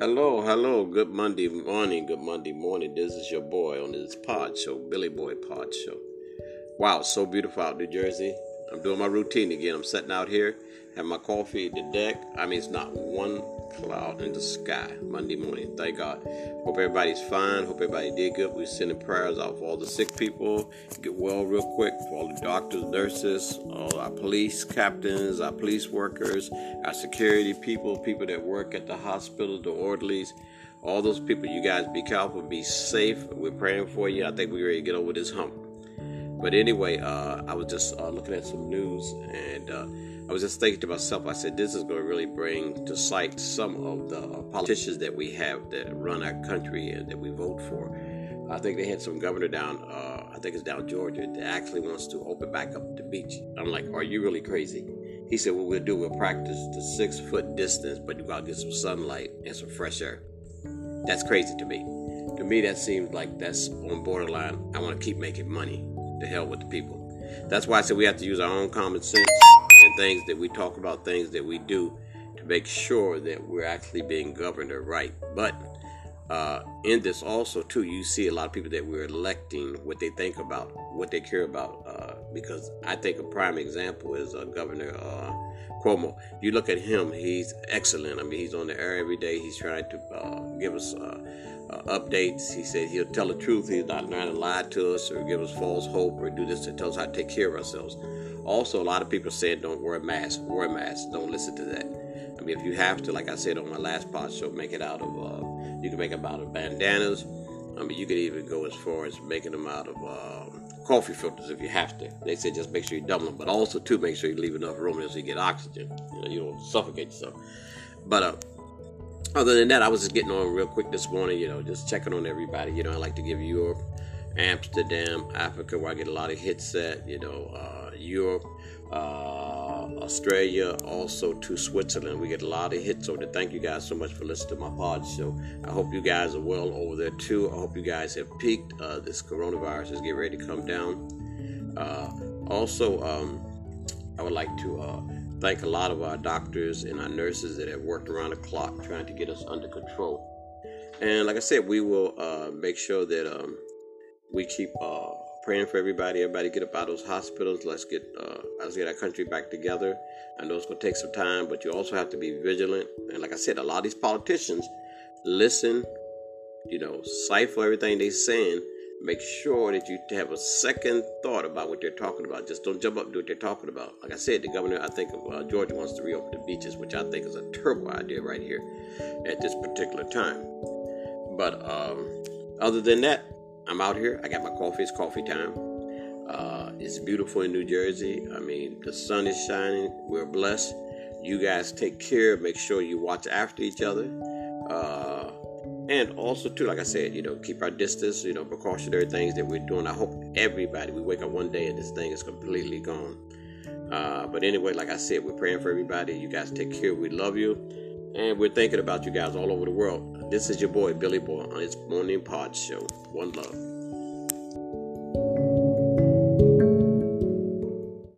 Hello, hello. Good Monday morning. Good Monday morning. This is your boy on this pod show, Billy Boy Pod Show. Wow, so beautiful out New Jersey. I'm doing my routine again. I'm sitting out here, have my coffee the deck. I mean, it's not one cloud in the sky Monday morning. Thank God. Hope everybody's fine. Hope everybody did good. We're sending prayers out for all the sick people. Get well real quick. For all the doctors, nurses, all our police captains, our police workers, our security people, people that work at the hospital, the orderlies. All those people, you guys be careful, be safe. We're praying for you. I think we're ready to get over this hump. But anyway, uh, I was just uh, looking at some news and uh, I was just thinking to myself, I said, this is going to really bring to sight some of the politicians that we have that run our country and that we vote for. I think they had some governor down, uh, I think it's down Georgia, that actually wants to open back up the beach. I'm like, are you really crazy? He said, what we'll do, we'll practice the six foot distance, but you got to get some sunlight and some fresh air. That's crazy to me. To me, that seems like that's on borderline. I want to keep making money. To hell with the people. That's why I said we have to use our own common sense and things that we talk about, things that we do to make sure that we're actually being governed right. But uh, in this also too, you see a lot of people that we're electing, what they think about, what they care about. Because I think a prime example is uh, Governor uh, Cuomo. You look at him; he's excellent. I mean, he's on the air every day. He's trying to uh, give us uh, uh, updates. He said he'll tell the truth. He's not trying to lie to us or give us false hope or do this to tell us how to take care of ourselves. Also, a lot of people said don't wear a mask. Wear a mask. Don't listen to that. I mean, if you have to, like I said on my last pod show, make it out of. Uh, you can make them out of bandanas. I mean, you could even go as far as making them out of um, coffee filters if you have to. They said just make sure you double them, but also too make sure you leave enough room so you get oxygen. You know, you don't suffocate yourself. But uh, other than that, I was just getting on real quick this morning, you know, just checking on everybody. You know, I like to give Europe, Amsterdam, Africa, where I get a lot of hits at, you know, uh, Europe, uh, Australia, also to Switzerland. We get a lot of hits over there. Thank you guys so much for listening to my pod show. I hope you guys are well over there too. I hope you guys have peaked. Uh, this coronavirus is getting ready to come down. Uh, also, um, I would like to uh, thank a lot of our doctors and our nurses that have worked around the clock trying to get us under control. And like I said, we will uh, make sure that um, we keep uh, praying for everybody. Everybody get up out of those hospitals. Let's get uh, let's get our country back together. I know it's gonna take some time, but you also have to be vigilant. And like I said, a lot of these politicians listen, you know, cipher everything they're saying make sure that you have a second thought about what they're talking about. Just don't jump up do what they're talking about. Like I said, the governor, I think of uh, Georgia wants to reopen the beaches, which I think is a terrible idea right here at this particular time. But um, other than that, I'm out here. I got my coffee. It's coffee time. Uh, it's beautiful in New Jersey. I mean, the sun is shining. We're blessed. You guys take care. Make sure you watch after each other. Uh, and also too like i said you know keep our distance you know precautionary things that we're doing i hope everybody we wake up one day and this thing is completely gone uh, but anyway like i said we're praying for everybody you guys take care we love you and we're thinking about you guys all over the world. This is your boy billy boy on his morning pod show. One love